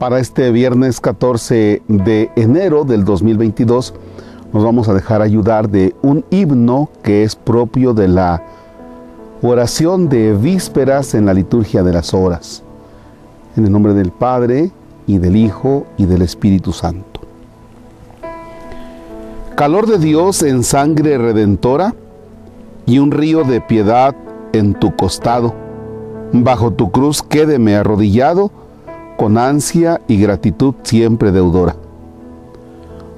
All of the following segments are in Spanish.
Para este viernes 14 de enero del 2022 nos vamos a dejar ayudar de un himno que es propio de la oración de vísperas en la liturgia de las horas. En el nombre del Padre y del Hijo y del Espíritu Santo. Calor de Dios en sangre redentora y un río de piedad en tu costado. Bajo tu cruz quédeme arrodillado con ansia y gratitud siempre deudora.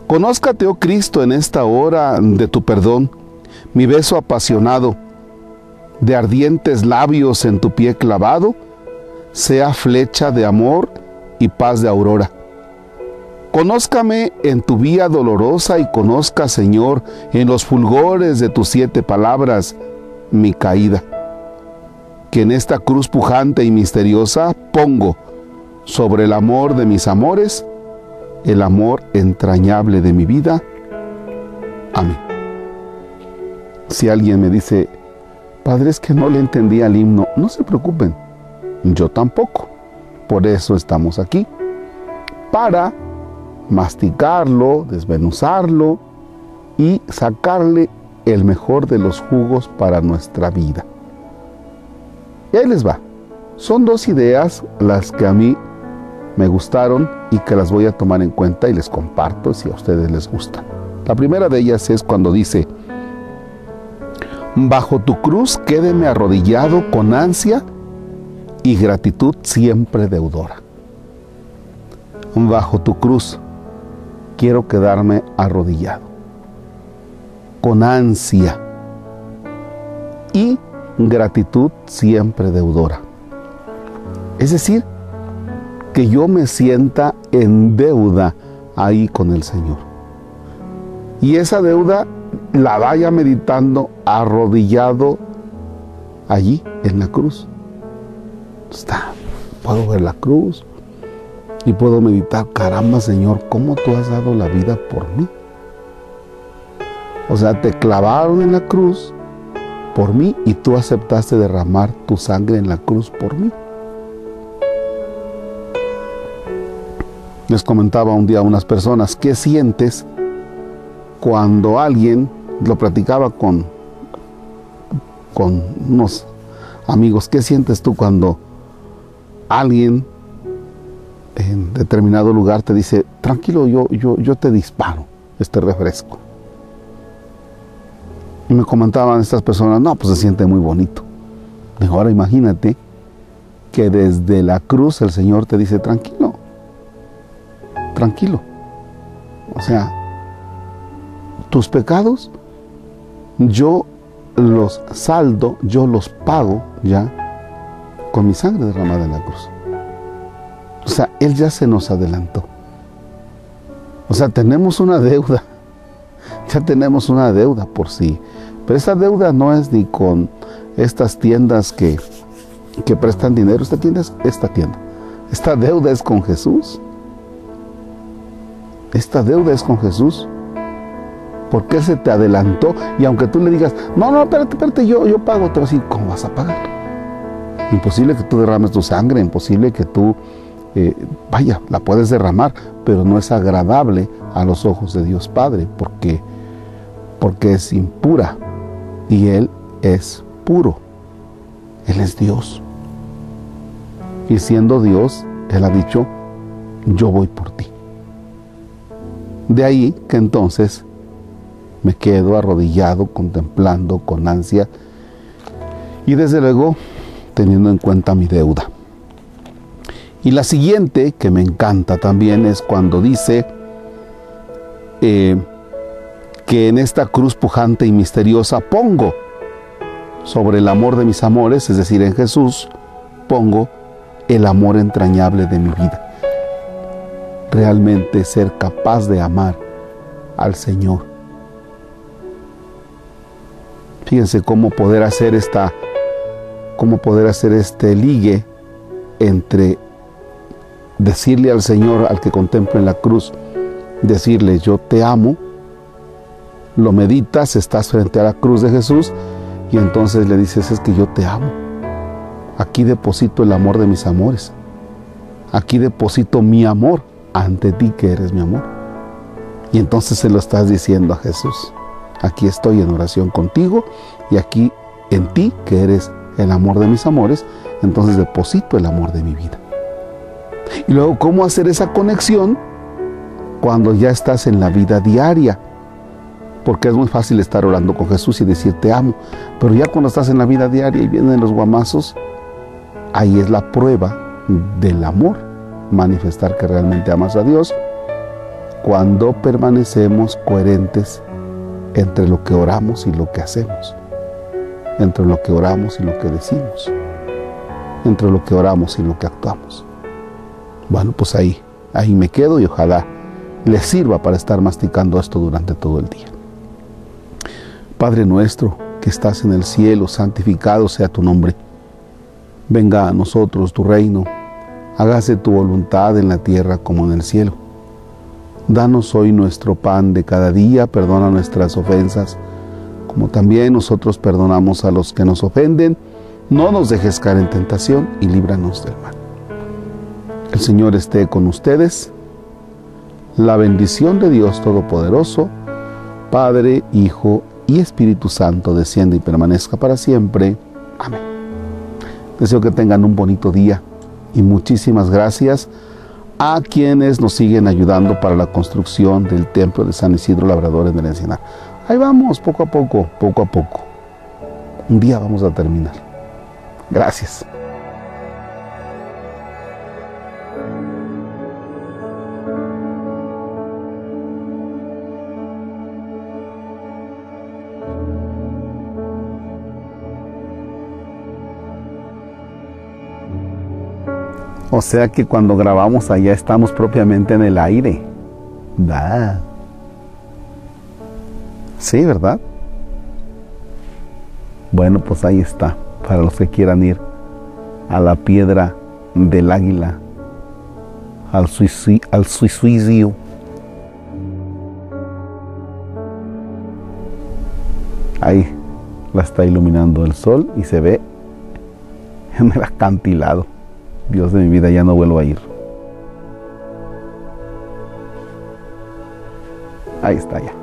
Conózcate, oh Cristo, en esta hora de tu perdón, mi beso apasionado, de ardientes labios en tu pie clavado, sea flecha de amor y paz de aurora. Conózcame en tu vía dolorosa y conozca, Señor, en los fulgores de tus siete palabras, mi caída. Que en esta cruz pujante y misteriosa pongo sobre el amor de mis amores, el amor entrañable de mi vida. Amén. Si alguien me dice, Padre, es que no le entendía el himno, no se preocupen, yo tampoco. Por eso estamos aquí, para masticarlo, desmenuzarlo y sacarle el mejor de los jugos para nuestra vida. Y ahí les va. Son dos ideas las que a mí me gustaron y que las voy a tomar en cuenta y les comparto si a ustedes les gusta. La primera de ellas es cuando dice, bajo tu cruz quédeme arrodillado con ansia y gratitud siempre deudora. Bajo tu cruz quiero quedarme arrodillado, con ansia y gratitud siempre deudora. Es decir, que yo me sienta en deuda ahí con el Señor. Y esa deuda la vaya meditando arrodillado allí en la cruz. Está, puedo ver la cruz y puedo meditar, caramba Señor, ¿cómo tú has dado la vida por mí? O sea, te clavaron en la cruz por mí y tú aceptaste derramar tu sangre en la cruz por mí. Les comentaba un día a unas personas, ¿qué sientes cuando alguien, lo platicaba con, con unos amigos, ¿qué sientes tú cuando alguien en determinado lugar te dice, tranquilo, yo, yo, yo te disparo este refresco? Y me comentaban estas personas, no, pues se siente muy bonito. ahora imagínate que desde la cruz el Señor te dice, tranquilo, tranquilo. O sea, tus pecados yo los saldo, yo los pago ya con mi sangre derramada en la cruz. O sea, Él ya se nos adelantó. O sea, tenemos una deuda. Ya tenemos una deuda por sí. Pero esa deuda no es ni con estas tiendas que, que prestan dinero. Esta tienda es esta tienda. Esta deuda es con Jesús. Esta deuda es con Jesús. Porque Él se te adelantó y aunque tú le digas, no, no, espérate, espérate, yo, yo pago, te vas ¿cómo vas a pagar? Imposible que tú derrames tu sangre, imposible que tú, eh, vaya, la puedes derramar, pero no es agradable a los ojos de Dios Padre, porque, porque es impura y Él es puro. Él es Dios. Y siendo Dios, Él ha dicho, yo voy por ti. De ahí que entonces me quedo arrodillado, contemplando con ansia y desde luego teniendo en cuenta mi deuda. Y la siguiente, que me encanta también, es cuando dice eh, que en esta cruz pujante y misteriosa pongo sobre el amor de mis amores, es decir, en Jesús, pongo el amor entrañable de mi vida realmente ser capaz de amar al Señor. Fíjense cómo poder hacer esta cómo poder hacer este ligue entre decirle al Señor al que contempla en la cruz, decirle yo te amo, lo meditas, estás frente a la cruz de Jesús y entonces le dices es que yo te amo. Aquí deposito el amor de mis amores. aquí deposito mi amor ante ti que eres mi amor. Y entonces se lo estás diciendo a Jesús. Aquí estoy en oración contigo y aquí en ti que eres el amor de mis amores, entonces deposito el amor de mi vida. Y luego, ¿cómo hacer esa conexión cuando ya estás en la vida diaria? Porque es muy fácil estar orando con Jesús y decir te amo, pero ya cuando estás en la vida diaria y vienen los guamazos, ahí es la prueba del amor, manifestar que realmente amas a Dios cuando permanecemos coherentes entre lo que oramos y lo que hacemos, entre lo que oramos y lo que decimos, entre lo que oramos y lo que actuamos. Bueno, pues ahí, ahí me quedo y ojalá les sirva para estar masticando esto durante todo el día. Padre nuestro, que estás en el cielo, santificado sea tu nombre. Venga a nosotros tu reino, hágase tu voluntad en la tierra como en el cielo. Danos hoy nuestro pan de cada día, perdona nuestras ofensas, como también nosotros perdonamos a los que nos ofenden. No nos dejes caer en tentación y líbranos del mal. El Señor esté con ustedes. La bendición de Dios Todopoderoso, Padre, Hijo y Espíritu Santo, descienda y permanezca para siempre. Amén. Deseo que tengan un bonito día y muchísimas gracias a quienes nos siguen ayudando para la construcción del templo de San Isidro Labrador en el Encinar. Ahí vamos, poco a poco, poco a poco. Un día vamos a terminar. Gracias. O sea que cuando grabamos allá estamos propiamente en el aire. Da. Sí, ¿verdad? Bueno, pues ahí está, para los que quieran ir a la piedra del águila, al, al suicidio. Ahí la está iluminando el sol y se ve en el acantilado. Dios de mi vida, ya no vuelvo a ir. Ahí está ya.